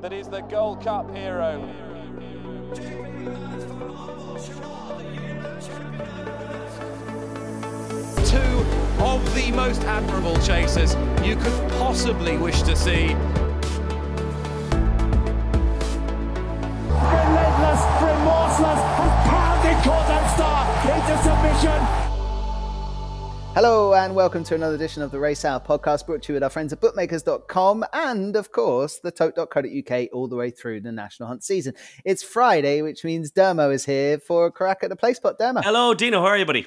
that is the Gold Cup hero. Two of the most admirable chasers you could possibly wish to see. Relentless, remorseless, has pounded Cordan Star into submission. Hello and welcome to another edition of the Race Hour podcast brought to you with our friends at bookmakers.com and of course the tote.co.uk all the way through the national hunt season. It's Friday, which means Dermo is here for a crack at the play spot. Dermo. Hello, Dino. How are you, buddy?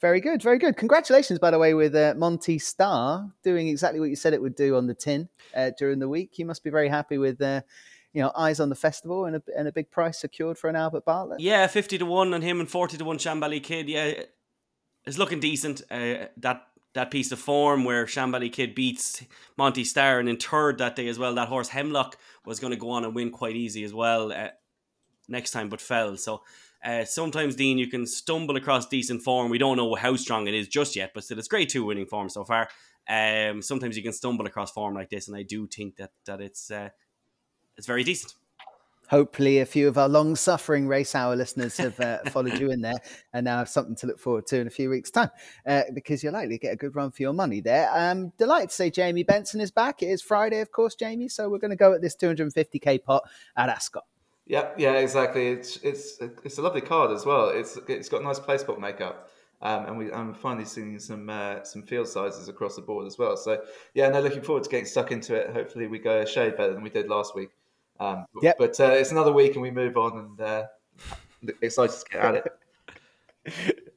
Very good, very good. Congratulations, by the way, with uh, Monty Star doing exactly what you said it would do on the tin uh, during the week. You must be very happy with, uh, you know, eyes on the festival and a, and a big price secured for an Albert Bartlett. Yeah, fifty to one on him and forty to one Shambally Kid. Yeah, it's looking decent. Uh, that that piece of form where Shambally Kid beats Monty Star and in third that day as well. That horse Hemlock was going to go on and win quite easy as well uh, next time, but fell. So uh, sometimes Dean, you can stumble across decent form. We don't know how strong it is just yet, but still, it's grade two winning form so far. Um, sometimes you can stumble across form like this, and I do think that that it's uh, it's very decent hopefully a few of our long suffering race hour listeners have uh, followed you in there and now have something to look forward to in a few weeks time uh, because you're likely to get a good run for your money there um delighted to say jamie benson is back it is friday of course jamie so we're going to go at this 250k pot at ascot yeah yeah exactly it's it's it's a lovely card as well it's it's got nice spot makeup um, and we, I'm finally seeing some uh, some field sizes across the board as well. So yeah, no, looking forward to getting stuck into it. Hopefully, we go a shade better than we did last week. Um, yep. But uh, it's another week and we move on and uh, excited to get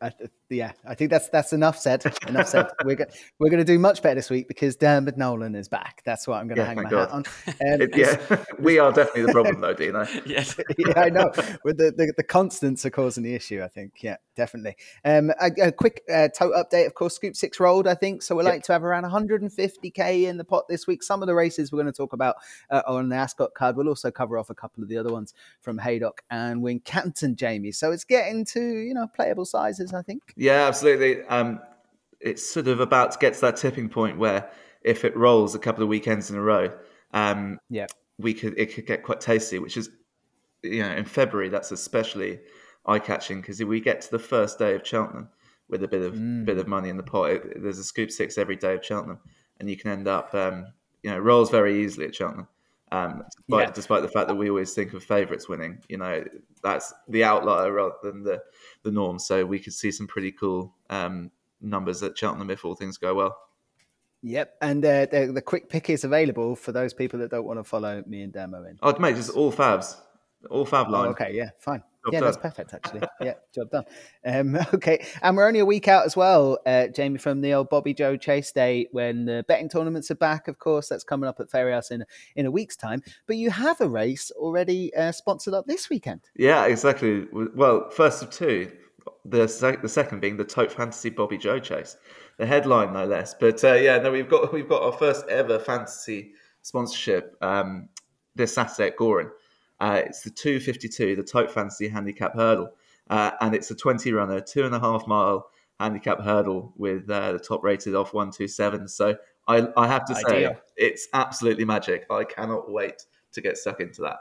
at it. Yeah, I think that's that's enough said. Enough said. we're go- we're going to do much better this week because Dermot Nolan is back. That's what I'm going to yeah, hang my God. hat on. Um, it, yeah, we are definitely the problem though, Dino. yes, yeah, I know. With the, the, the constants are causing the issue. I think. Yeah, definitely. Um, a, a quick uh, tote update. Of course, Scoop Six rolled. I think so. We're yep. like to have around 150k in the pot this week. Some of the races we're going to talk about uh, on the Ascot card. We'll also cover off a couple of the other ones from Haydock and Wincanton, Jamie. So it's getting to you know playable sizes. I think. Yeah, absolutely. Um, it's sort of about to get to that tipping point where if it rolls a couple of weekends in a row, um, yeah, we could it could get quite tasty. Which is, you know, in February that's especially eye catching because if we get to the first day of Cheltenham with a bit of mm. bit of money in the pot, it, there's a scoop six every day of Cheltenham, and you can end up, um, you know, rolls very easily at Cheltenham. Um, despite, yeah. despite the fact that we always think of favourites winning, you know, that's the outlier rather than the the norm. So we could see some pretty cool um, numbers at Cheltenham if all things go well. Yep, and uh, the, the, quick pick is available for those people that don't want to follow me and Demo in. Oh, mate, just all fabs, all fab line. Oh, okay, yeah, fine. Job yeah, done. that's perfect, actually. yeah, job done. Um, okay, and we're only a week out as well, uh, Jamie, from the old Bobbyjo Chase Day when the betting tournaments are back. Of course, that's coming up at Fairyhouse in in a week's time. But you have a race already uh, sponsored up this weekend. Yeah, exactly. Well, first of two, the sec- the second being the Tote Fantasy Bobbyjo Chase, the headline no less. But uh, yeah, no, we've got we've got our first ever fantasy sponsorship um, this Saturday at Gowran. Uh, it's the 252, the Tote Fantasy Handicap Hurdle. Uh, and it's a 20 runner, two and a half mile handicap hurdle with uh, the top rated off 127. So I, I have to say, it's absolutely magic. I cannot wait to get stuck into that.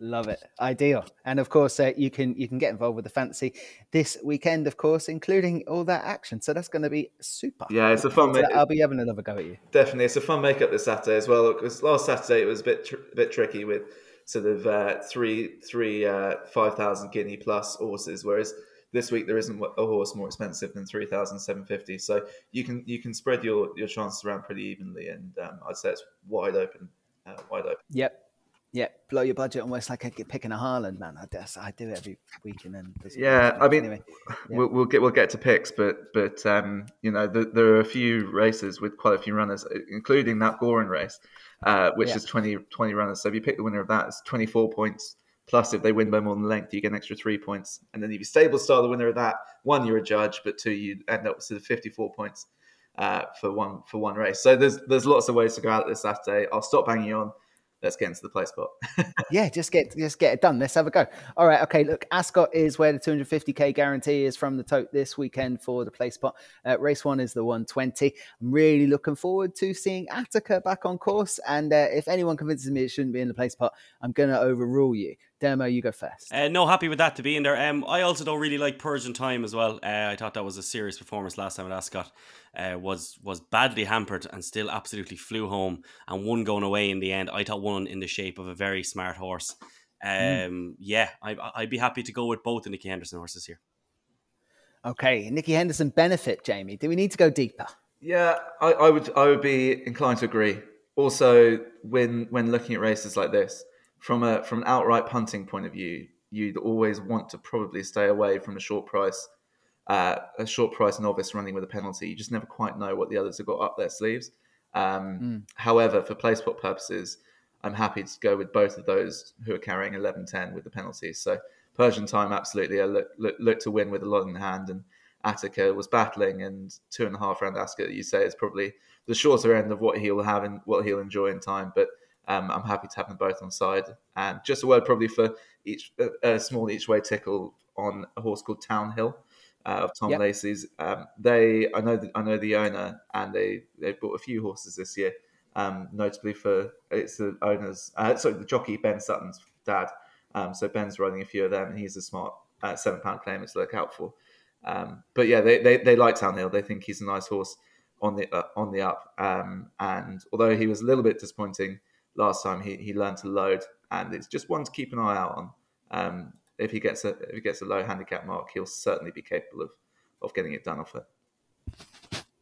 Love it, ideal, and of course uh, you can you can get involved with the fantasy this weekend, of course, including all that action. So that's going to be super. Yeah, it's a fun. So I'll be having another go at you. Definitely, it's a fun makeup this Saturday as well. Because last Saturday it was a bit tr- bit tricky with sort of uh, three three uh, five thousand guinea plus horses, whereas this week there isn't a horse more expensive than three thousand seven fifty. So you can you can spread your your chances around pretty evenly, and um, I'd say it's wide open, uh, wide open. Yep. Yeah, blow your budget almost like picking a Harland man. I guess I do it every week and then. Yeah, I mean, anyway, yeah. We'll, we'll, get we'll get to picks, but but um, you know the, there are a few races with quite a few runners, including that Gowran race, uh, which yeah. is 20, 20 runners. So if you pick the winner of that, it's 24 points. Plus, if they win by more than length, you get an extra three points. And then if you stable star the winner of that, one, you're a judge, but two, you end up with 54 points uh, for one for one race. So there's there's lots of ways to go out this Saturday. I'll stop banging on. Let's get into the play spot. yeah, just get just get it done. Let's have a go. All right, okay. Look, Ascot is where the 250k guarantee is from the tote this weekend for the play spot. Uh, race one is the 120. I'm really looking forward to seeing Attica back on course. And uh, if anyone convinces me it shouldn't be in the play spot, I'm gonna overrule you. Demo, you go first. Uh, no, happy with that to be in there. Um, I also don't really like Persian time as well. Uh, I thought that was a serious performance last time at Ascot. Uh, was was badly hampered and still absolutely flew home and one going away in the end. I thought one in the shape of a very smart horse. Hmm. Um, mm. yeah, I, I'd be happy to go with both the Nicky Henderson horses here. Okay, Nicky Henderson benefit, Jamie. Do we need to go deeper? Yeah, I, I would. I would be inclined to agree. Also, when when looking at races like this, from a from an outright punting point of view, you'd always want to probably stay away from a short price, uh, a short price novice running with a penalty. You just never quite know what the others have got up their sleeves. Um, mm. However, for play spot purposes, I'm happy to go with both of those who are carrying 11-10 with the penalties. So Persian time, absolutely, I look, look, look to win with a lot in hand, and Attica was battling, and two and a half round Ascot, you say, is probably the shorter end of what he'll have and what he'll enjoy in time, but um, I'm happy to have them both on side. And just a word probably for each a small each way tickle on a horse called Townhill uh, of Tom yep. Lacey's. Um, they I know the, I know the owner, and they they bought a few horses this year. Um, notably for it's the owners, uh, sorry, the jockey Ben Sutton's dad. Um, so Ben's running a few of them, and he's a smart uh, seven pound claimant to look out for. Um, but yeah, they, they they like Townhill. They think he's a nice horse on the uh, on the up. Um, and although he was a little bit disappointing last time he, he learned to load, and it's just one to keep an eye out on. Um, if he gets a if he gets a low handicap mark, he'll certainly be capable of of getting it done off it.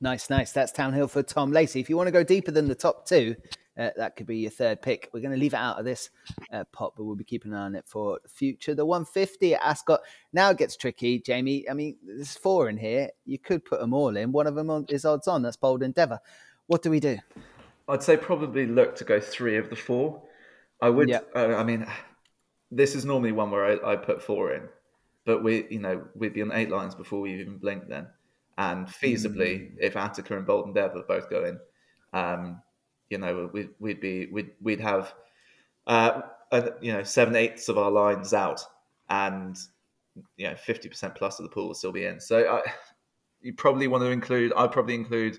Nice, nice. That's Townhill for Tom Lacey. If you want to go deeper than the top two, uh, that could be your third pick. We're going to leave it out of this uh, pot, but we'll be keeping an eye on it for the future. The 150 at Ascot. Now it gets tricky, Jamie. I mean, there's four in here. You could put them all in. One of them is odds on. That's Bold Endeavour. What do we do? I'd say probably look to go three of the four. I would. Uh, I mean, this is normally one where I, I, put four in, but we, you know, we'd be on eight lines before we even blink then, and feasibly, mm. if Attica and Bold Endeavour both go in, um, you know, we'd, we'd be we'd we'd have, uh, you know, seven eighths of our lines out, and you know, fifty percent plus of the pool will still be in. So I, you probably want to include. I'd probably include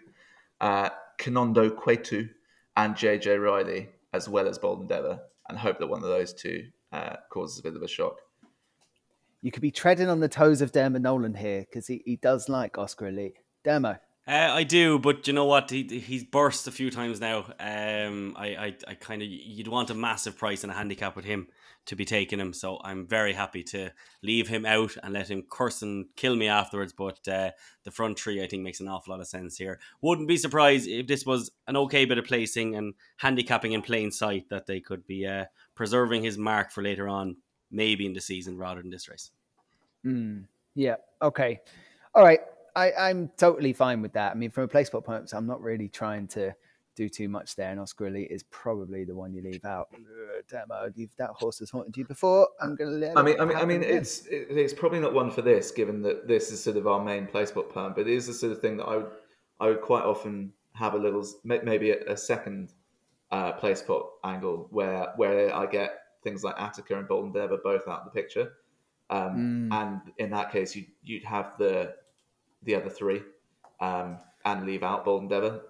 uh, Kinondo Kwetu and JJ Riley as well as Bold Endeavour and hope that one of those two uh, causes a bit of a shock. You could be treading on the toes of Dermot Nolan here because he, he does like Oscar Elite. Dermo. Uh, I do, but you know what? He he's burst a few times now. Um, I I, I kind of you'd want a massive price and a handicap with him to be taking him. So I'm very happy to leave him out and let him curse and kill me afterwards. But uh, the front three, I think, makes an awful lot of sense here. Wouldn't be surprised if this was an okay bit of placing and handicapping in plain sight that they could be uh, preserving his mark for later on, maybe in the season rather than this race. Mm, yeah. Okay. All right. I, I'm totally fine with that. I mean, from a place spot point, I'm not really trying to do too much there. And Oscar Elite is probably the one you leave out. Damn, if that horse has haunted you before, I'm going to let. I mean, I mean, I mean, it's it's probably not one for this, given that this is sort of our main placement plan. But it is the sort of thing that I would I would quite often have a little maybe a, a second uh, place spot angle where where I get things like Attica and Bold Endeavour both out of the picture. Um, mm. And in that case, you you'd have the the other three um, and leave out Bold Endeavour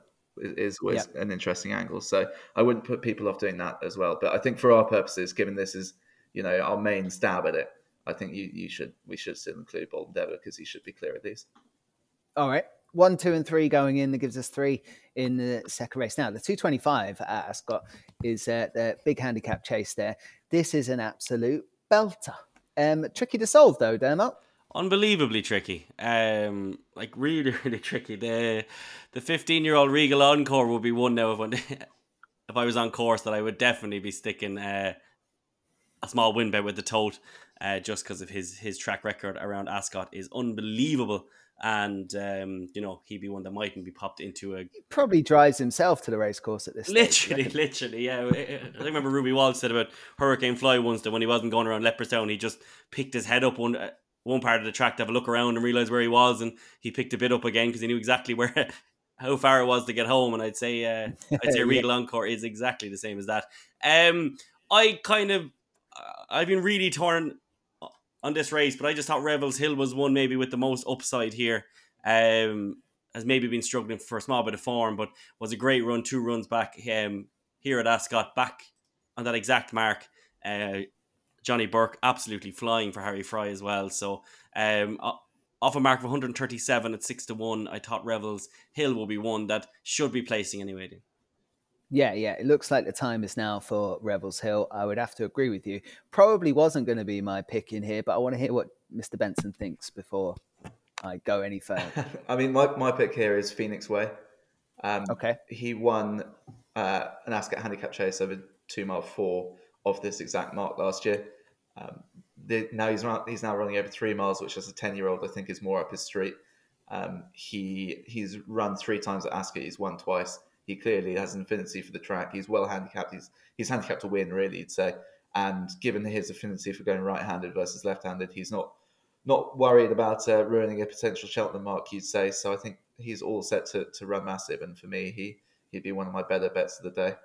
is always an interesting angle. So I wouldn't put people off doing that as well. But I think for our purposes, given this is you know our main stab at it, I think you, you should we should still include Bold Endeavour because he should be clear of these. All right. One, two, and three going in. That gives us three in the second race. Now, the 225 at Ascot is uh, the big handicap chase there. This is an absolute belter. Um, tricky to solve, though, Dermot unbelievably tricky. Um, like really, really tricky. The the fifteen year old Regal Encore would be one now if, if I was on course that I would definitely be sticking uh, a small win bet with the tote, uh, just because of his his track record around Ascot is unbelievable. And um, you know he'd be one that mightn't be popped into a. He probably drives himself to the race course at this. Literally, stage, literally, yeah. I remember Ruby Walsh said about Hurricane Fly once that when he wasn't going around Leopardstown, he just picked his head up one one part of the track to have a look around and realize where he was, and he picked a bit up again because he knew exactly where how far it was to get home, and I'd say uh, I'd say Yeah. Regal Encore is exactly the same as that. Um, I kind of I've been really torn on this race, but I just thought Revels Hill was one maybe with the most upside here. Um, has maybe been struggling for a small bit of form, but was a great run, two runs back um, here at Ascot, back on that exact mark. Uh, Johnny Burke absolutely flying for Harry Fry as well. So um, off a mark of 137 at six to one, I thought Revels Hill will be one that should be placing anyway. Dean. Yeah, yeah. It looks like the time is now for Revels Hill. I would have to agree with you. Probably wasn't going to be my pick in here, but I want to hear what Mr. Benson thinks before I go any further. I mean, my, my pick here is Phoenix Way. Um, Okay. He won uh, an Ascot handicap chase over two mile four of this exact mark last year. Um, the, now he's he's now running over three miles, which as a ten year old I think is more up his street. Um, he he's run three times at Ascot. He's won twice. He clearly has an affinity for the track. He's well handicapped. He's he's handicapped to win, really, you'd say. And given his affinity for going right-handed versus left-handed, he's not not worried about uh, ruining a potential Cheltenham mark, you'd say. So I think he's all set to, to run massive. And for me, he he'd be one of my better bets of the day.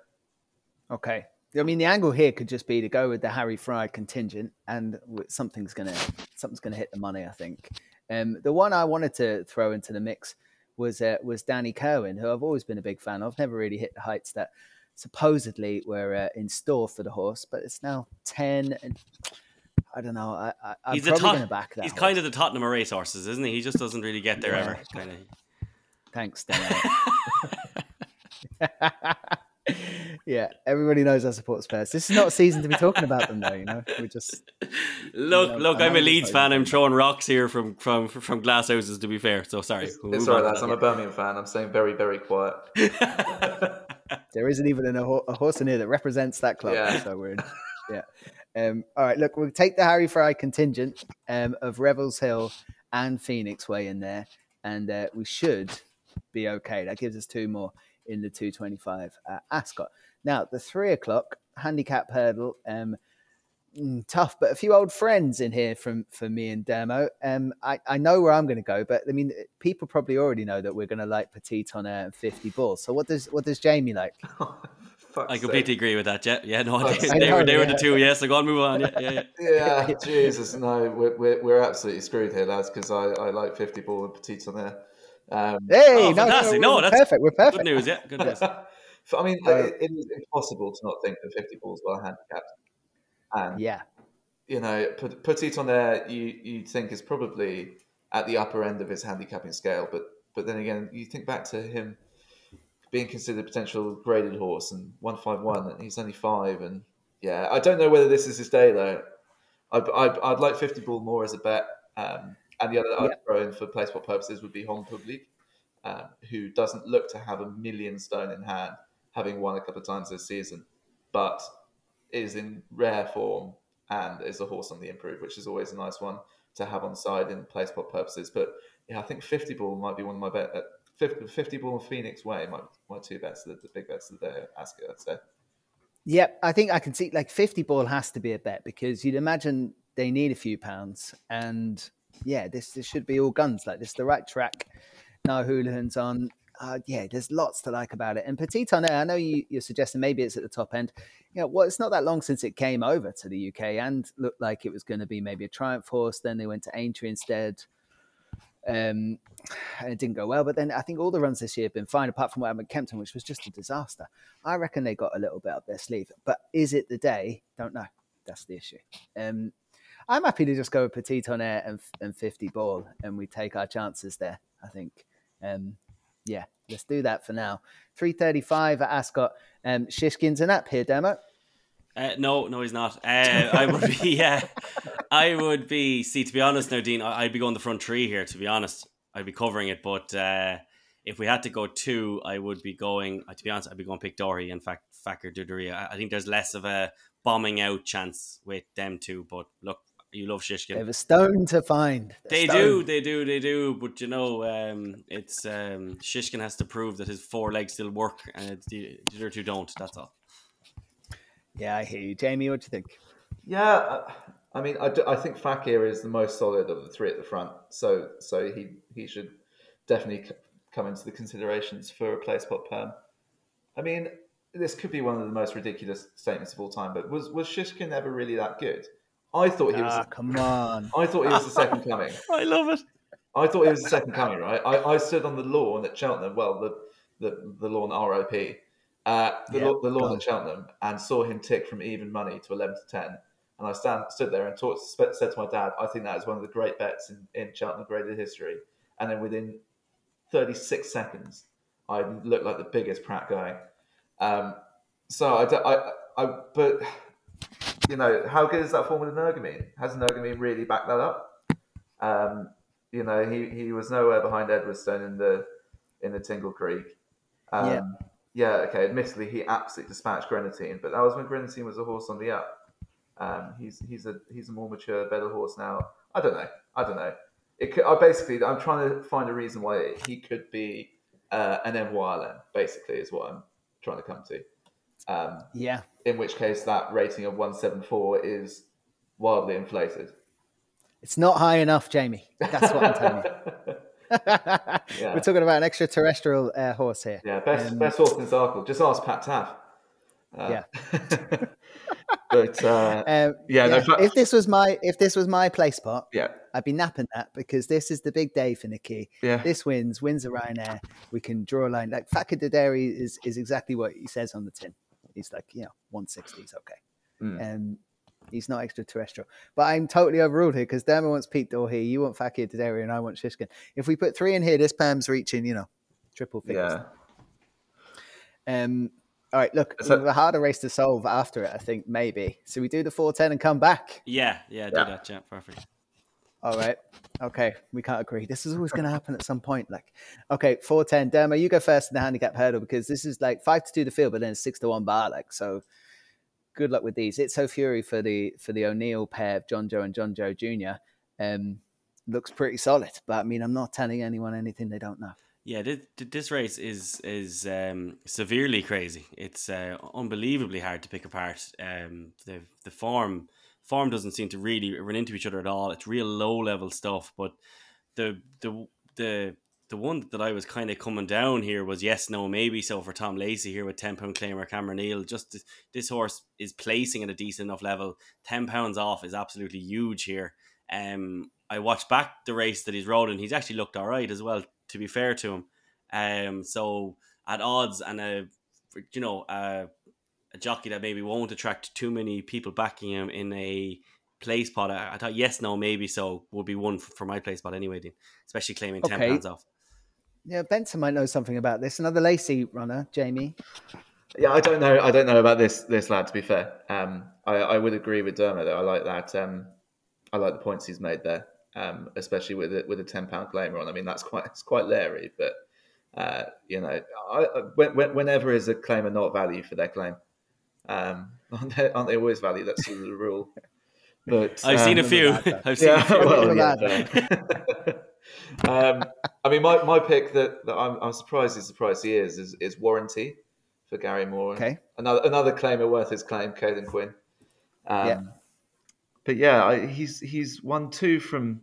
Okay. I mean, the angle here could just be to go with the Harry Fry contingent, and something's gonna something's gonna hit the money. I think. Um, the one I wanted to throw into the mix was uh, was Danny Kirwan, who I've always been a big fan of. Never really hit the heights that supposedly were uh, in store for the horse, but it's now ten. And I don't know. I, I, I'm He's probably going to back that. He's horse. kind of the Tottenham of racehorses, isn't he? He just doesn't really get there Yeah. ever. Kind of. Thanks, Danny. yeah, everybody knows I support Spurs. This is not a season to be talking about them, though. You know, we're just Look, know, look! I I'm a Leeds like- fan. I'm throwing rocks here from from from glass houses. To be fair, so sorry. It's, We'll it's move all right, lads. I'm a Birmingham fan. I'm staying very, very quiet. there isn't even an, a, ho- a horse in here that represents that club. Yeah. So we're in, yeah. Um, all right, look, we'll take the Harry Fry contingent um, of Revels Hill and Phoenix Way in there, and uh, we should be okay. That gives us two more in the 225 uh, Ascot. Now, the three o'clock handicap hurdle, um, mm, tough, but a few old friends in here from for me and Demo. Um, I, I know where I'm going to go, but I mean, people probably already know that we're going to like Petite on uh, 50 balls. So what does what does Jamie like? Fuck's I sake. completely agree with that. Yeah, yeah. No, I they, they know, were they were the two. Yes, so go on, move on. Yeah, yeah, yeah. Yeah, Jesus, no, we're, we're, we're absolutely screwed here, lads, because I, I like 50 ball and petites on there. Um, Hey, Oh, no, fantastic. no, No, we're that's perfect. We're perfect. Good news. Yeah, good news. I mean, Uh, it, it is impossible to not think that 50 balls well handicapped. And, Yeah, you know, put, put it on there, you, you'd think is probably at the upper end of his handicapping scale. But, but then again, you think back to him being considered a potential graded horse and 151, and he's only five. And yeah, I don't know whether this is his day, though. I'd, I'd, I'd like 50 ball more as a bet. Um, and the other I'd Yeah. throw in for place spot purposes would be Hong Public, um, who doesn't look to have a million stone in hand, having won a couple of times this season, but is in rare form and is a horse on the improve, which is always a nice one to have on side in place spot purposes. But yeah, I think 50 ball might be one of my bet. Uh, 50, 50 ball and Phoenix Way might my two bets, the, the big bets of the day. Ask it, I'd say. Yep, I think I can see like 50 ball has to be a bet because you'd imagine they need a few pounds. And yeah, this, this should be all guns. Like this is the right track. No hooligans on. Uh, yeah, there's lots to like about it. And Petit Tonnerre, I know you, you're suggesting maybe it's at the top end. Know, well, it's not that long since it came over to the UK and looked like it was going to be maybe a Triumph horse. Then they went to Aintree instead. Um, and it didn't go well. But then I think all the runs this year have been fine, apart from what happened at Kempton, which was just a disaster. I reckon they got a little bit up their sleeve. But is it the day? Don't know. That's the issue. Um, I'm happy to just go with Petit Tonnerre and, and 50 ball, and we take our chances there. I think. Um, yeah, let's do that for now. 335 at Ascot. Um, Shishkin's an app here, Demo. Uh, no, no, he's not. Uh, I would be, yeah, I would be. See, to be honest, now, Dean, I- I'd be going the front three here. To be honest, I'd be covering it. But uh, if we had to go two, I would be going. uh, To be honest, I'd be going Pic D'Orhy. In fact, Fakir D'oudairies. I, I think there's less of a bombing out chance with them two. But look, you love Shishkin. They Shishkin. have a stone to find. A They stone. do, they do, they do. But you know, um, it's um, Shishkin has to prove that his four legs still work, and it's the, the other two don't. That's all. Yeah, I hear you. Jamie, what do you think? Yeah, uh, I mean, I, do- I think Fakir is the most solid of the three at the front, so so he he should definitely c- come into the considerations for a place spot perm. I mean, this could be one of the most ridiculous statements of all time, but was was Shishkin ever really that good? I thought he was. Ah, come on. I thought he was the second coming. I love it. I thought he was the second coming, right? I, I stood on the lawn at Cheltenham, well, the the, the lawn ROP, uh, the, Yeah, the lawn at Cheltenham, and saw him tick from even money to 11 to 10. And I stand, stood there and talked, said to my dad, I think that is one of the great bets in, in Cheltenham graded history. And then within 36 seconds, I looked like the biggest prat guy. Um, so I, I, I, but, you know, how good is that form with Energumene? Has Energumene really backed that up? Um, you know, he, he was nowhere behind Edwardstone in the in the Tingle Creek. Um, Yeah. yeah. okay. Admittedly, he absolutely dispatched Greaneteen, but that was when Greaneteen was a horse on the up. Um, he's he's a he's a more mature, better horse now. I don't know. I don't know. It could, I basically I'm trying to find a reason why he could be uh, an MYLM. Basically, is what I'm trying to come to. Um, Yeah. in which case, that rating of 174 is wildly inflated. It's not high enough, Jamie. That's what I'm telling you. We're talking about an extraterrestrial uh, horse here. Yeah, best Um, best horse in Zarkle. Just ask Pat Taff. Uh, Yeah. but uh, Um, Yeah, no, yeah, fa- if this was my if this was my play spot, yeah, I'd be napping that because this is the big day for Nicky. yeah, This wins, wins a Ryanair. We can draw a line. Like Fakir D'oudairies is is exactly what he says on the tin. He's like, you know, 160 is okay. Mm. Um, he's not extraterrestrial. But I'm totally overruled here because Derma wants Pic D'Orhy, you want Fakir D'oudairies, and I want Shishkin. If we put three in here, this Pam's reaching, you know, triple figures. yeah. Um, all right, look, So- we have a harder race to solve after it, I think, maybe. So we do the 410 and come back. Yeah, yeah, do Yeah. that. Yeah, perfect. All right. Okay. We can't agree. This is always going to happen at some point. Like, okay, 410. Derma, you go first in the handicap hurdle because this is like five to two to field, but then it's six to one bar. Like, so good luck with these. It's so Fury for the for the O'Neill pair of Jonjo and Jonjo Jr. Um, looks pretty solid, but I mean, I'm not telling anyone anything they don't know. Yeah, this, this race is is um, severely crazy. It's uh, unbelievably hard to pick apart. Um, the the form form doesn't seem to really run into each other at all. It's real low level stuff. But the the the the one that I was kind of coming down here was yes, no, maybe. So for Tom Lacey here with ten pound claimer Cameron Neal, just this, this horse is placing at a decent enough level. Ten pounds off is absolutely huge here. Um, I watched back the race that he's rode, and he's actually looked all right as well. To be fair to him, um, so at odds and a you know a, a jockey that maybe won't attract too many people backing him in a play spot. I, I thought yes, no, maybe so would be one for, for my play spot anyway. Dean, especially claiming ten Okay. pounds off. Yeah, Benson might know something about this. Another Lacey runner, Jamie. Yeah, I don't know. I don't know about this this lad. To be fair, um, I, I would agree with Dermot. Though I like that. Um, I like the points he's made there, um, especially with it with a ten pound claimer on. I mean, that's quite it's quite leery, but uh, you know, I, I, when, when- whenever is a claimer not value for their claim, um, aren't, they, aren't they always value? That's sort of the rule. But I've seen a um, few. I've seen a few. well, yeah, um, I mean, my, my pick that, that I'm, I'm surprised he's the price he is is, is warranty for Gary Moore. Okay. Another another claimer worth his claim, Caoilin Quinn. Um, Yeah. But yeah, I, he's he's won two from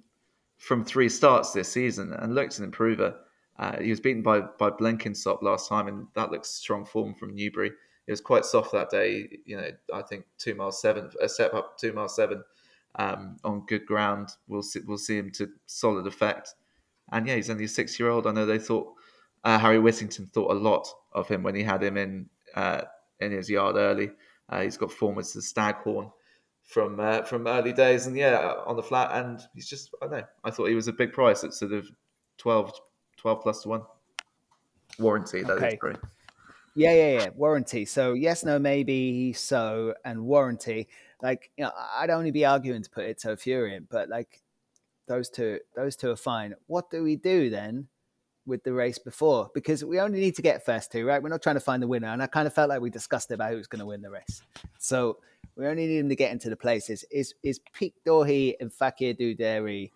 from three starts this season and looks an improver. Uh, he was beaten by by Blenkinsop last time, and that looks strong form from Newbury. It was quite soft that day. You know, I think two miles seven, a step up two miles seven um, on good ground. We'll see, we'll see him to solid effect. And yeah, he's only a six year old. I know they thought uh, Harry Whittington thought a lot of him when he had him in uh, in his yard early. Uh, he's got form with the Staghorn from uh, from early days, and yeah, on the flat. And he's just I don't know. I thought he was a big price at sort of 12, 12 plus to one warranty. That is Okay. great. Yeah, yeah, yeah. Warranty. So yes, no, maybe so, and warranty. Like you know, I'd only be arguing to put it to Furiant, but like those two, those two are fine. What do we do then with the race before? Because we only need to get first two, right? We're not trying to find the winner, and I kind of felt like we discussed about who's going to win the race. So we only need him to get into the places. Is is Pic D'Orhy and Fakir D'oudairies?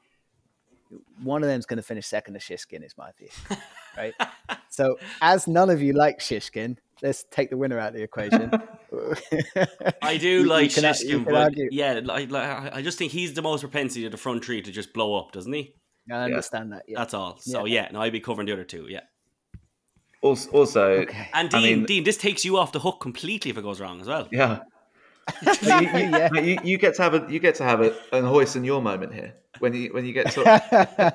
One of them's going to finish second to Shishkin, is my view, right? So, as none of you like Shishkin, let's take the winner out of the equation. I do You- you like can Shishkin, but argue. yeah, like, like, I just think he's the most propensity of the front three to just blow up, doesn't he? I understand that. Yeah. That's all. So yeah, no, I'd be covering the other two. Yeah, Also, also Okay. And Dean, I mean, Dean, this takes you off the hook completely if it goes wrong as well. yeah. you, you, Yeah. you, you get to have a you get to have a, an hoist in your moment here when you when you get to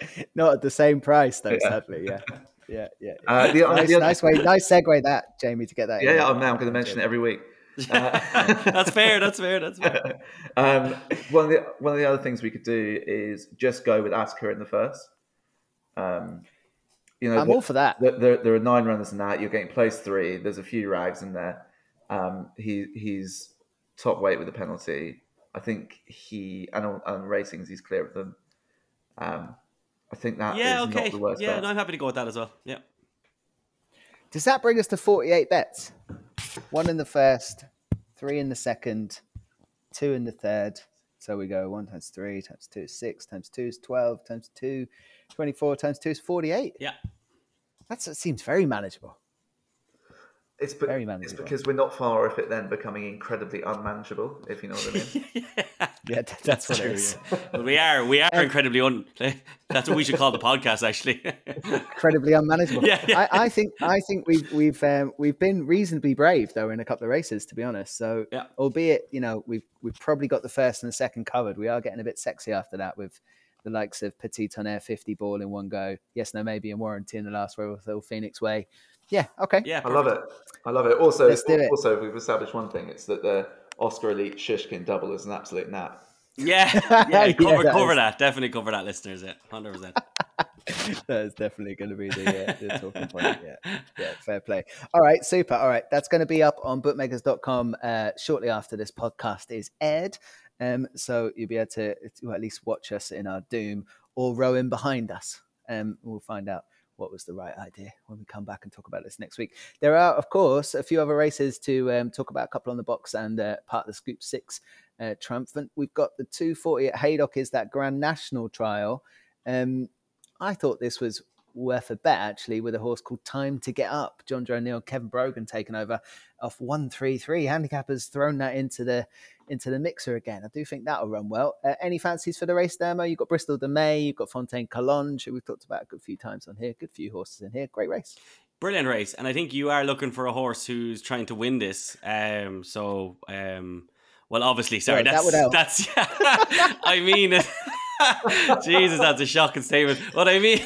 Not at the same price, though. Sadly, yeah, yeah, yeah. uh, the, nice, the other- nice way, nice segue that Jamie to get that. yeah, in. yeah I'm now going to mention it every week. Uh, that's fair. That's fair. That's fair. um, one of the one of the other things we could do is just go with Attica in the first. Um, you know, I'm the- all for that. There, there, there are nine runners in that. You're getting place three. There's a few rags in there. Um, he he's top weight with a penalty. I think he and on, on ratings he's clear of them. Um, I think that Yeah. is Okay. not the worst. Yeah. bet. No, I'm happy to go with that as well. Yeah. Does that bring us to 48 bets? One in the first, three in the second, two in the third. So we go one times three times two is six times two is 12 times two, 24 times two is 48. Yeah. That's, that seems very manageable. It's, be- Very it's because we're not far off it then becoming incredibly unmanageable, if you know what I mean. Yeah, th- that's what it true. Well, we are. We are incredibly un. That's what we should call the podcast, actually. Incredibly unmanageable. Yeah, yeah. I, I think I think we've we've um, we've been reasonably brave though in a couple of races, to be honest. So, Yeah. albeit you know we've we've probably got the first and the second covered, we are getting a bit sexy after that with the likes of Petit Tonnerre 50 ball in one go. Yes, no, maybe in warranty in the last row with Hill Phoenix Way. Yeah, okay. yeah. I love it. I love it. Also, Let's do it. also we've established one thing: it's that the Oscar Elite Shishkin double is an absolute nap. Yeah. Yeah. Yeah, Cover, that cover that. Definitely cover that, listeners. Yeah. Hundred percent. that is definitely going to be the, uh, the talking point. Yeah, yeah, fair play. All right, super. All right, that's going to be up on bookmakers.com uh, shortly after this podcast is aired. Um, so you'll be able to, to at least watch us in our doom or row in behind us. Um, we'll find out what was the right idea when we come back and talk about this next week. There are, of course, a few other races to um, talk about, a couple on the box and uh, part of the Scoop 6 uh, triumphant. We've got the 240 at Haydock is that Grand National trial. Um, I thought this was worth a bet actually with a horse called Time to Get Up. Jonjo O'Neill, Kevin Brogan taken over off one three three. Handicap has thrown that into the into the mixer again. I do think that'll run well. Uh, any fancies for the race, Dermo? You've got Bristol de Mai, you've got Fontaine Collonges, who we've talked about a good few times on here. Good few horses in here. Great race. Brilliant race, and I think you are looking for a horse who's trying to win this. Um, so, um, well, obviously, sorry, Well, that would that's help. that's. I mean, Jesus, that's a shocking statement. What I mean,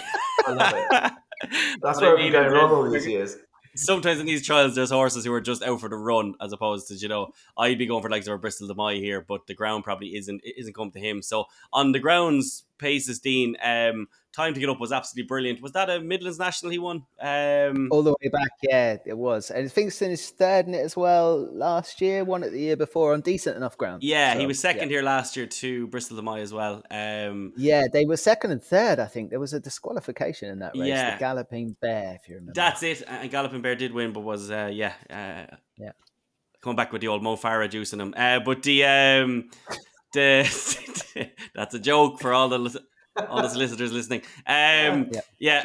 I love it. That's What where I I've been mean going wrong all these years. Sometimes in these trials, there's horses who are just out for the run, as opposed to you know, I'd be going for like a Bristol de Mai here, but the ground probably isn't isn't coming to him. So on the grounds paces, Dean, um, time to get up was absolutely brilliant. Was that a Midlands National he won? Um, All the way back, yeah, it was. And I think finished third in it as well last year, won it the year before on decent enough ground. yeah, he was second yeah. here last year to Bristol de as well. Um, Yeah, they were second and third. I think there was a disqualification in that race. Yeah. The Galloping Bear, if you remember. That's it. And Galloping Bear did win, but was uh, yeah, uh, Yeah. coming back with the old Mo Farah juice in him. Uh, but the um, the that's a joke for all the all the solicitors listening. Um, Yeah. yeah,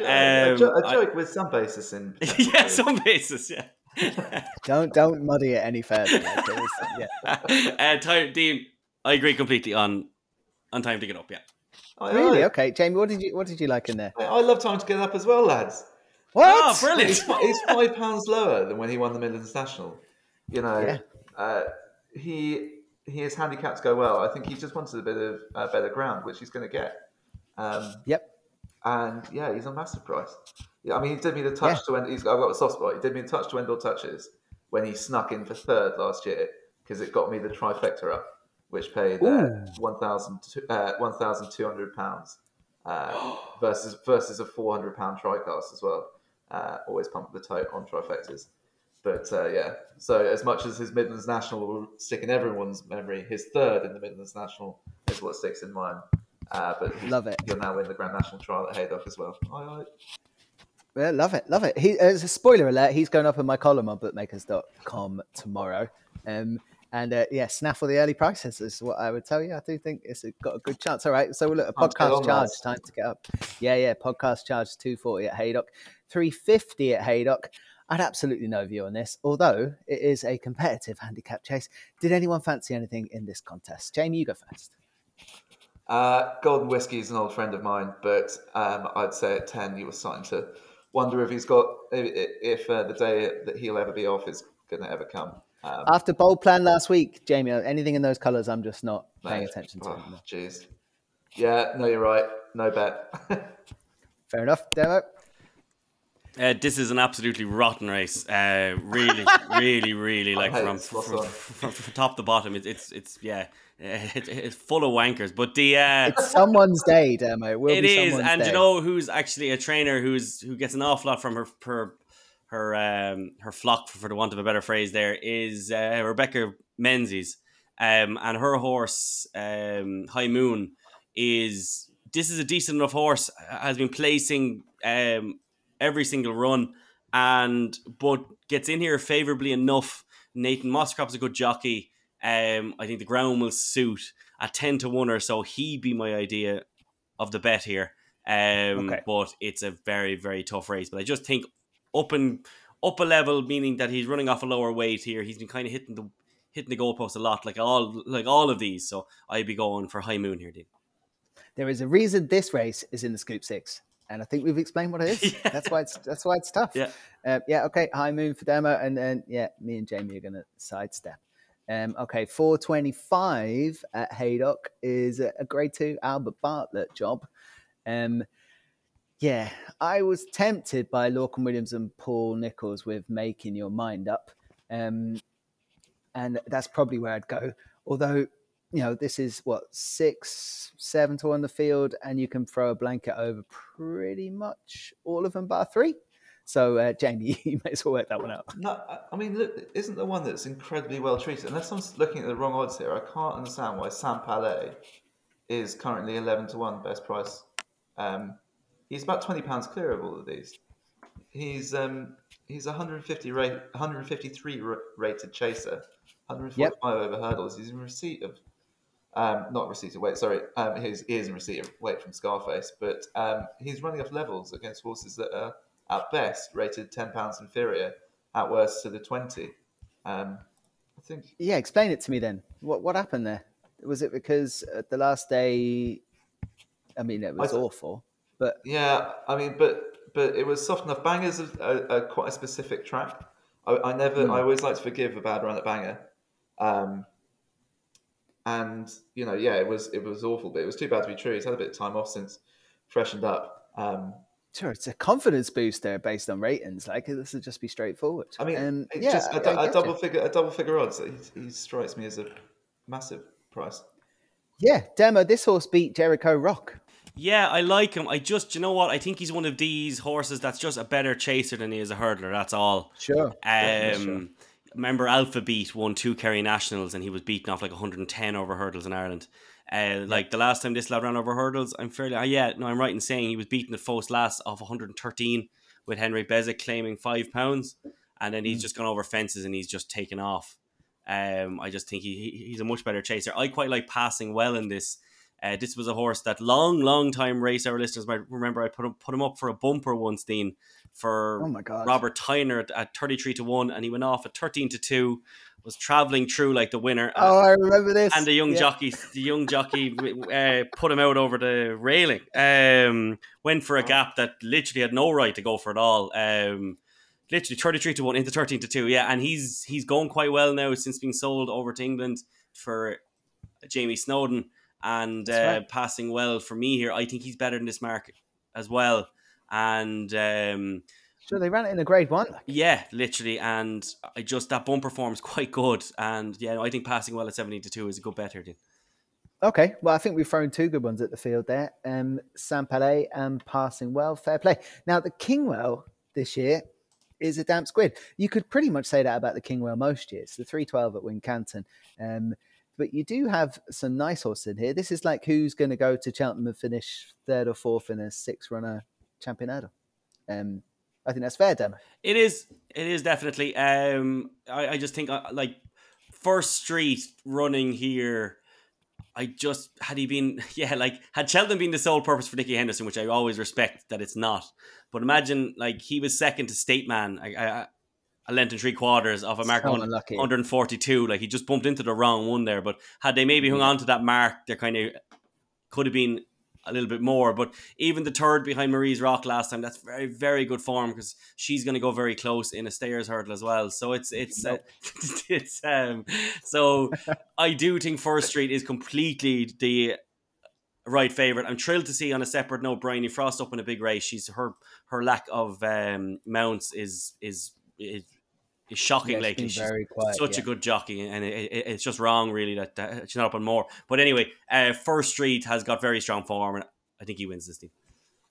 a, um, jo- a I- joke with some basis in. yeah, some basis, yeah. Don't don't muddy it any further. like, was- yeah. uh, time, Dean, I agree completely on on time to get up. Yeah, I, Really? I, Okay, Jamie, what did you what did you like in there? I love time to get up as well, lads. What? oh, brilliant. He's, fi- he's five pounds lower than when he won the Midlands National. You know, Yeah. uh, he he his handicaps go well. I think he just wanted a bit of uh, better ground, which he's going to get. Um, Yep. and yeah, he's on massive price. Yeah, I mean, he did me the touch Yeah. to end. He's, I've got a soft spot. He did me the touch to end all touches when he snuck in for third last year because it got me the trifecta up, which paid uh, one thousand uh, one thousand two hundred pounds uh, versus versus a four hundred pound tricast as well. Uh, always pump the tote on trifectas. But uh, yeah, so as much as his Midlands National will stick in everyone's memory, his third in the Midlands National is what sticks in mine. Uh, but Love it. He'll now win the Grand National trial at Haydock as well. Aye, aye. Yeah, love it, love it. He, as a spoiler alert, he's going up in my column on bookmakers.com tomorrow. Um, and uh, yeah, snaffle the early prices is what I would tell you. I do think it's got a good chance. All right, so look, a Time to get podcast charge, lads. time to get up. Yeah, yeah, podcast charge two forty at Haydock, three fifty at Haydock. I'd absolutely no view on this, although it is a competitive handicap chase. Did anyone fancy anything in this contest? Jamie, you go first. Uh, Golden Whiskey is an old friend of mine, but um, I'd say at 10 you were starting to wonder if he's got if, if uh, the day that he'll ever be off is going to ever come. Um, After bold plan last week, Jamie, anything in those colours, I'm just not paying attention to. Oh. Jeez. Yeah, no, you're right. No bet. Fair enough, Demo. Uh, this is an absolutely rotten race. Uh, really, really, really like from, from, from, from top to bottom. It's it's it's yeah, it, it's full of wankers. But the uh, It's someone's day, Demo. It will it be is, someone's and day. you know who's actually a trainer who's who gets an awful lot from her her her um her flock for the want of a better phrase. There is uh, Rebecca Menzies, um, and her horse um High Moon is this is a decent enough horse. Has been placing um every single run, and but gets in here favorably enough. Nathan Moscrop's a good jockey. Um, I think the ground will suit a ten to one or so. He'd be my idea of the bet here. Um, Okay. but it's a very very tough race. But I just think up and up a level, meaning that he's running off a lower weight here. He's been kind of hitting the hitting the goalpost a lot, like all like all of these. So I'd be going for High Moon here, Dean. there is a reason this race is in the Scoop Six, and I think we've explained what it is. Yeah. That's why it's that's why it's tough. Yeah. uh, yeah. Okay, high moon for demo, and then yeah, me and Jamie are gonna sidestep. Um, okay, four twenty-five at Haydock is a, a grade two Albert Bartlett job. Um, yeah, I was tempted by Lorcan Williams and Paul Nicholls with making your mind up. Um, and that's probably where I'd go. Although, you know, this is what six, seven to one the field, and you can throw a blanket over pretty much all of them bar three. So, uh, Jamie, you may as well work that one out. No, I- mean, look, isn't the one that's incredibly well treated? Unless I'm looking at the wrong odds here, I can't understand why Sam Palais is currently eleven to one best price. Um, he's about twenty pounds clear of all of these. He's um, he's 150 rate, 153 rated chaser, 145 over hurdles. He's in receipt of, um, not receipt of weight. Sorry, um, he's, he is in receipt of weight from Scarface, but um, he's running off levels against horses that are at best rated 10 pounds inferior, at worst to the 20. Um, I think Yeah, explain it to me then. What what happened there? Was it because at the last day? I mean, it was th- awful, but Yeah, I mean, but but it was soft enough. Bangor's a, a, a quite a specific track. I, I never, I always like to forgive a bad run at Bangor, um, and you know, yeah, it was it was awful, but it was too bad to be true. He's had a bit of time off since freshened up. Um, sure, it's a confidence booster based on ratings. Like this would just be straightforward. I mean, um, it's yeah, just I- a, I a get double you. figure, a double figure odds. He, he strikes me as a massive price. Yeah, demo. This horse beat Jericho Rock. Yeah, I like him. I just, you know what? I think he's one of these horses that's just a better chaser than he is a hurdler. That's all. Sure. Um, remember Alpha Beat won two Kerry Nationals and he was beaten off like 110 over hurdles in Ireland. Uh, like the last time this lad ran over hurdles, I'm fairly, uh, yeah, no, I'm right in saying he was beaten at Fost last off 113 with Henry Bezek claiming five pounds, and then he's just gone over fences and he's just taken off. Um, I just think he, he he's a much better chaser. I quite like passing well in this. Uh, this was a horse that long, long time race our listeners might remember. I put him put him up for a bumper once, Dean, for Oh my God. Robert Tyner at, at thirty three to one, and he went off at thirteen to two. Was traveling through like the winner. Oh, I remember this. and the young Yeah. jockey, the young jockey, uh, put him out over the railing. Um, went for a gap that literally had no right to go for at all. Um, literally thirty three to one into thirteen to two. Yeah, and he's he's going quite well now since being sold over to England for Jamie Snowden and uh, right. passing well for me here. I think he's better in this market as well. And um, Sure, they ran it in a grade one. yeah, literally, and I just that bumper form is quite good. And yeah, I think passing well at seventy to two is a good bet here. Dean. Okay, well, I think we've thrown two good ones at the field there. Um, Sam Palais and passing well, fair play. Now, the Kingwell this year is a damp squid. You could pretty much say that about the Kingwell most years, the 312 at Wincanton. Um, but you do have some nice horses in here. This is like who's going to go to Cheltenham and finish third or fourth in a six runner championado. Um, I think that's fair, Demo. It is. It is definitely. Um, I, I just think uh, like first street running here. I just had he been yeah like had Sheldon been the sole purpose for Nicky Henderson, which I always respect that it's not. But imagine like he was second to State Man, I length and three quarters of a mark So on unlucky. 142. Like he just bumped into the wrong one there. But had they maybe hung on to that mark, there kind of could have been a little bit more. But even the third behind Marie's Rock last time, that's very very good form because she's going to go very close in a stairs hurdle as well. So it's it's uh, it's um so I do think First Street is completely the right favorite. I'm thrilled to see on a separate note Bryony Frost up in a big race. She's her her lack of um, mounts is is is, is shocking Yeah, she's lately. She's very quiet, such a good jockey, and it, it, it's just wrong really that, that she's not up on more. But anyway, uh, First Street has got very strong form, and I think he wins this team.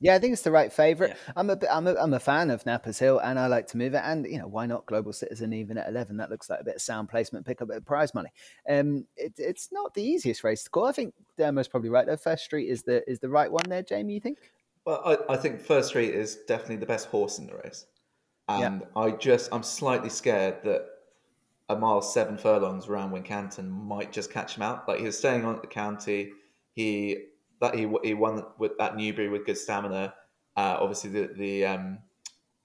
Yeah, I think it's the right favourite. Yeah. I'm a bit- I'm a I'm a fan of Napa's Hill, and I like to move it. And you know, why not Global Citizen even at eleven? That looks like a bit of sound placement, pick up a bit of prize money. Um, it, it's not the easiest race to call. I think Dermo's probably right. though. First Street is the is the right one there, Jamie. You think? Well, I, I think First Street is definitely the best horse in the race, Yeah. and I just I'm slightly scared that a mile seven furlongs around Wincanton might just catch him out. Like he was staying on at the county, he that he he won with that Newbury with good stamina. Uh, obviously the the um,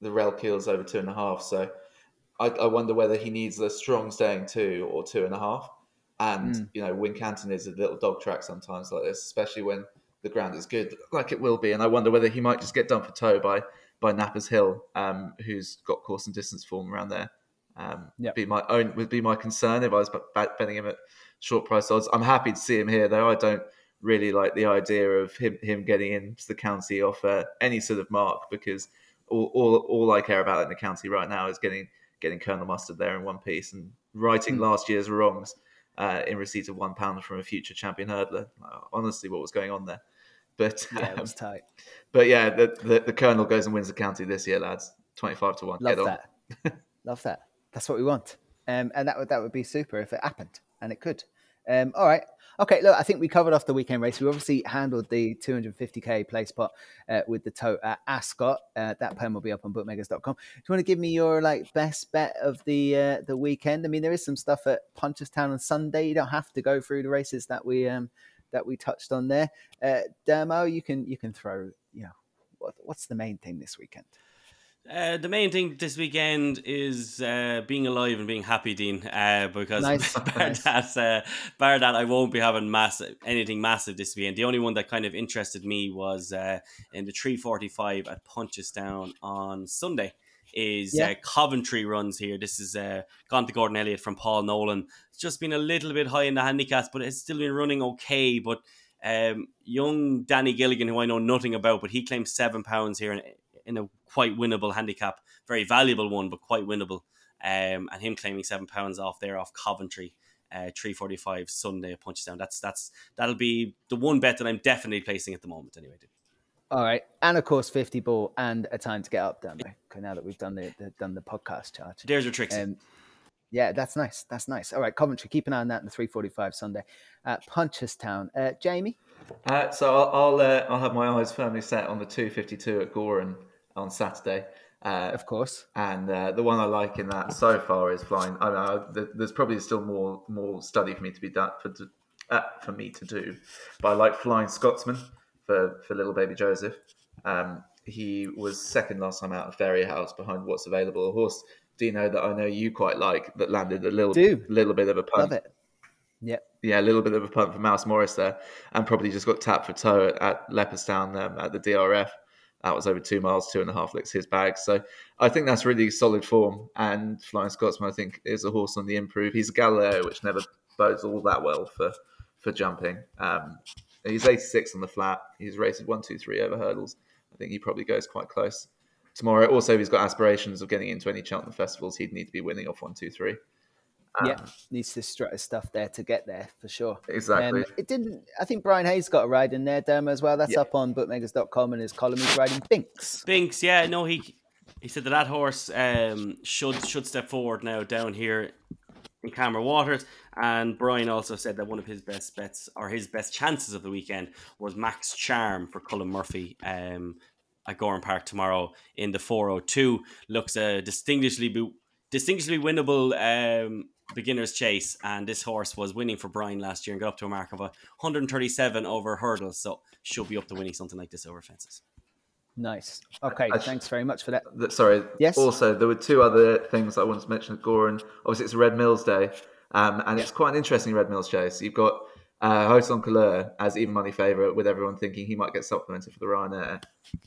the rail keel's over two and a half, so I, I wonder whether he needs a strong staying two or two and a half. And you know, Wincanton is a little dog track sometimes like this, especially when the ground is good, like it will be. And I wonder whether he might just get done for toe by by Napa's Hill, um, who's got course and distance form around there. Um, Yep. be my own would be my concern if I was betting him at short price odds. I'm happy to see him here, though. I don't really like the idea of him him getting into the county off uh, any sort of mark because all, all all I care about in the county right now is getting getting Colonel Mustard there in one piece and righting last year's wrongs uh, in receipt of one pound from a future champion hurdler. Honestly, what was going on there? But Yeah, it um, was tight. but yeah, the, the the Colonel goes and wins the county this year, lads. Twenty five to one. Love Get that. Love that. That's what we want. Um, and that would that would be super if it happened, and it could. Um, all right. Okay. Look, I think we covered off the weekend race. We obviously handled the 250k place spot uh, with the tote at Ascot. Uh, that poem will be up on bookmakers.com. Do you want to give me your like best bet of the uh, the weekend? I mean, there is some stuff at Punchestown on Sunday. You don't have to go through the races that we um that we touched on there. Uh, Dermo, you can you can throw. You know, what, what's the main thing this weekend? Uh, the main thing this weekend is uh, being alive and being happy, Dean. Uh, because Nice, bar, nice. That, uh, bar that, I won't be having massive anything massive this weekend. The only one that kind of interested me was uh, in the 345 at Punchestown on Sunday. Is Yeah. uh, Coventry runs here? This is uh, gone to Gordon Elliott from Paul Nolan. It's just been a little bit high in the handicaps, but it's still been running okay. But um, young Danny Gilligan, who I know nothing about, but he claims seven pounds here in, in a quite winnable handicap, very valuable one, but quite winnable. Um, and him claiming seven pounds off there off Coventry, uh, three forty five Sunday at Punchestown. That's that's that'll be the one bet that I'm definitely placing at the moment. Anyway, dude. All right, and of course, fifty ball and a time to get up, Dermo. Okay, now that we've done the, the done the podcast charge. there's your tricks. Um, yeah, that's nice. That's nice. All right, Coventry, keep an eye on that in the three forty-five Sunday at Punchestown. Uh, Jamie, Uh, so I'll I'll, uh, I'll have my eyes firmly set on the 252 at Gowran on Saturday. Uh, of course. and uh, the one I like in that so far is flying. I know there's probably still more more study for me to be done for to, uh, for me to do, but I like Flying Scotsman for for little baby Joseph. Um, he was second last time out of Fairyhouse behind what's available. A horse, Dino, that I know you quite like, that landed a little Do. little bit of a punt Love it. Yep. yeah, a little bit of a punt for Mouse Morris there, and probably just got tapped for toe at, at Leopardstown um, at the DRF. That was over two miles, two and a half licks his bag. So I think that's really solid form. And Flying Scotsman, I think, is a horse on the improve. He's a Galileo, which never bodes all that well for for jumping. Um, he's 86 on the flat. He's rated one, two, three over hurdles. I think he probably goes quite close tomorrow. Also, if he's got aspirations of getting into any Cheltenham festivals, he'd need to be winning off one, two, three. yeah, needs to strut his stuff there to get there for sure. Exactly. Um, it didn't. I think Brian Hayes got a ride in there, Dermo, as well. That's Yeah. up on bookmakers.com and his column. He's riding Binks. Binks, yeah, no, he he said that that horse um, should should step forward now down here in Camera Waters. And Brian also said that one of his best bets or his best chances of the weekend was Max Charm for Cullen Murphy um, at Gowran Park tomorrow in the 402. Looks a distinguishably bu- distinguishably winnable um, beginner's chase, and this horse was winning for Brian last year and got up to a mark of 137 over hurdles, so should be up to winning something like this over fences. Nice. Okay, I sh- thanks very much for that. Th- Sorry. Yes? Also, there were two other things I wanted to mention at Gowran. Obviously, it's Red Mills Day, um, and it's quite an interesting Red Mills chase. You've got Uh, Haut En Couleurs as even money favourite, with everyone thinking he might get supplemented for the Ryanair,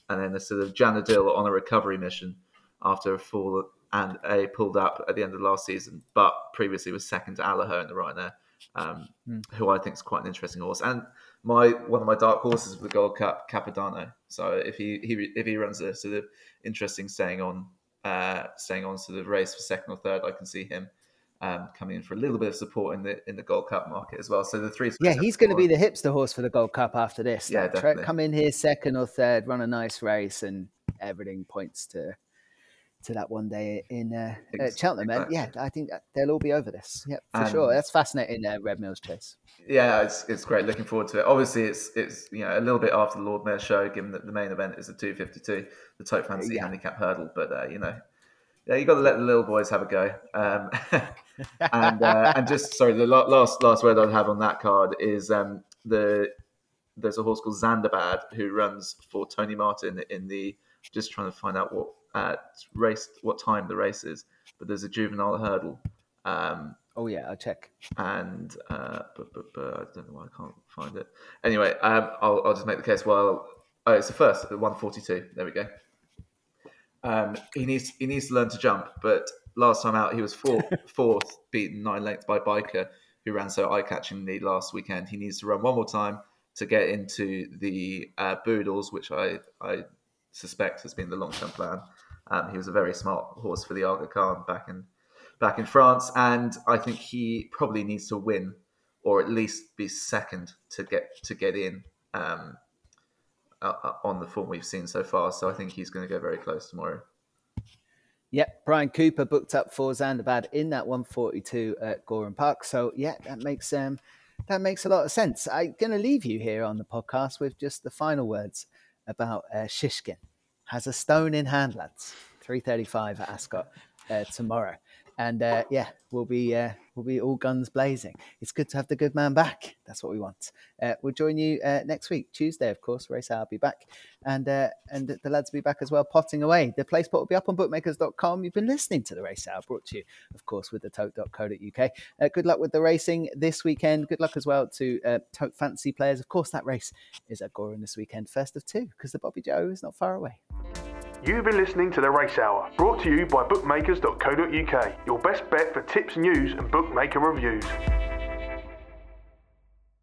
and then the sort of Janidil on a recovery mission after a fall and a pulled up at the end of last season, but previously was second to Allaho in the Ryanair, um, mm. who I think is quite an interesting horse. And my one of my dark horses for the Gold Cup, Capodanno. So if he, he if he runs a sort of interesting staying on uh, staying on to the race for second or third, I can see him um, coming in for a little bit of support in the in the Gold Cup market as well. So the three, yeah, he's going to be the hipster horse for the Gold Cup after this. Yeah, definitely. Come in here second or third, run a nice race, and everything points to to that one day in uh, at Cheltenham. Exactly. yeah, I think they'll all be over this. Yeah, for and, sure. That's fascinating. Uh, Red Mills chase. Yeah, it's it's great. Looking forward to it. Obviously, it's it's you know a little bit after the Lord Mayor show, given that the main event is the 252, the Tote Fancy yeah. handicap hurdle. But uh, you know, yeah, you got to let the little boys have a go. Um, and uh, and just sorry, the last last word I'd have on that card is um, the there's a horse called Zanndabad who runs for Tony Martin in the. Just trying to find out what uh, race, what time the race is, but there's a juvenile hurdle. Um, oh yeah, I'll check. And uh, but, but, but I don't know why I can't find it. Anyway, um, I'll, I'll just make the case. Well, oh, it's the first, 142. There we go. Um, he needs he needs to learn to jump, but last time out he was fourth, fourth beaten nine lengths by Biker, who ran so eye catchingly last weekend. He needs to run one more time to get into the uh, Boodles, which I I suspect has been the long term plan. Um, he was a very smart horse for the Aga Khan back in back in France, and I think he probably needs to win or at least be second to get to get in. Um, uh, uh, on the form we've seen so far. So I think he's going to go very close tomorrow. Yep, Bryan Cooper booked up for Zanndabad in that 142 at Gowran Park. So yeah, that makes um that makes a lot of sense. I'm going to leave you here on the podcast with just the final words about uh, Shishkin. Has a stone in hand, lads. 3:35 at Ascot uh, tomorrow and uh, yeah, we'll be uh, we'll be all guns blazing. It's good to have the good man back. That's what we want. Uh, we'll join you uh, next week, Tuesday, of course. Race I'll be back, and uh, and the lads will be back as well, potting away. The place pot will be up on bookmakers.com. You've been listening to the Race Hour, brought to you, of course, with the tote.co.uk. Uh, good luck with the racing this weekend. Good luck as well to uh, Tote Fancy players. Of course, that race is at Gowran this weekend, first of two, because the Bobbyjo is not far away. You've been listening to The Race Hour, brought to you by bookmakers.co.uk, your best bet for tips, news, and bookmaker reviews.